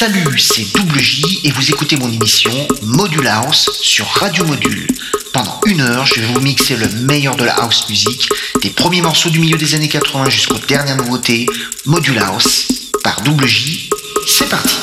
Salut, c'est Double J et vous écoutez mon émission Module House sur Radio Module. Pendant une heure, je vais vous mixer le meilleur de la house music, des premiers morceaux du milieu des années 80 jusqu'aux dernières nouveautés. Module House par Double J. C'est parti.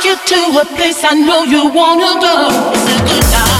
take you to a place I know you wanna go. It's a good time.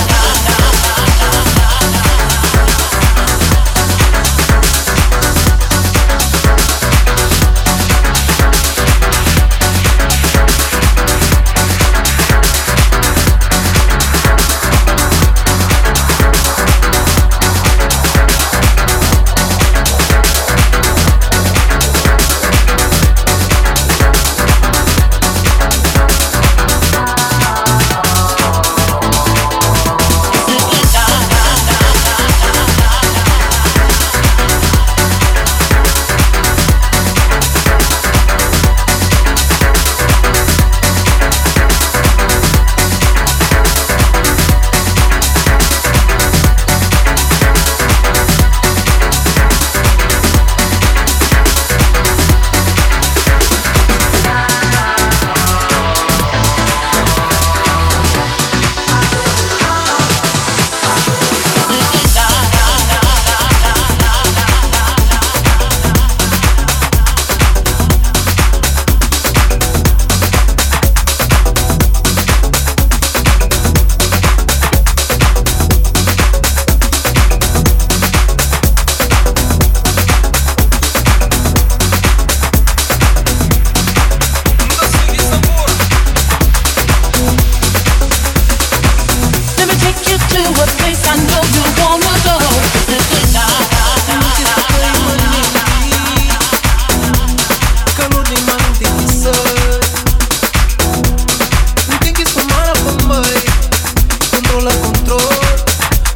control,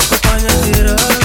acompañas.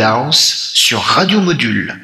House sur Radio Module.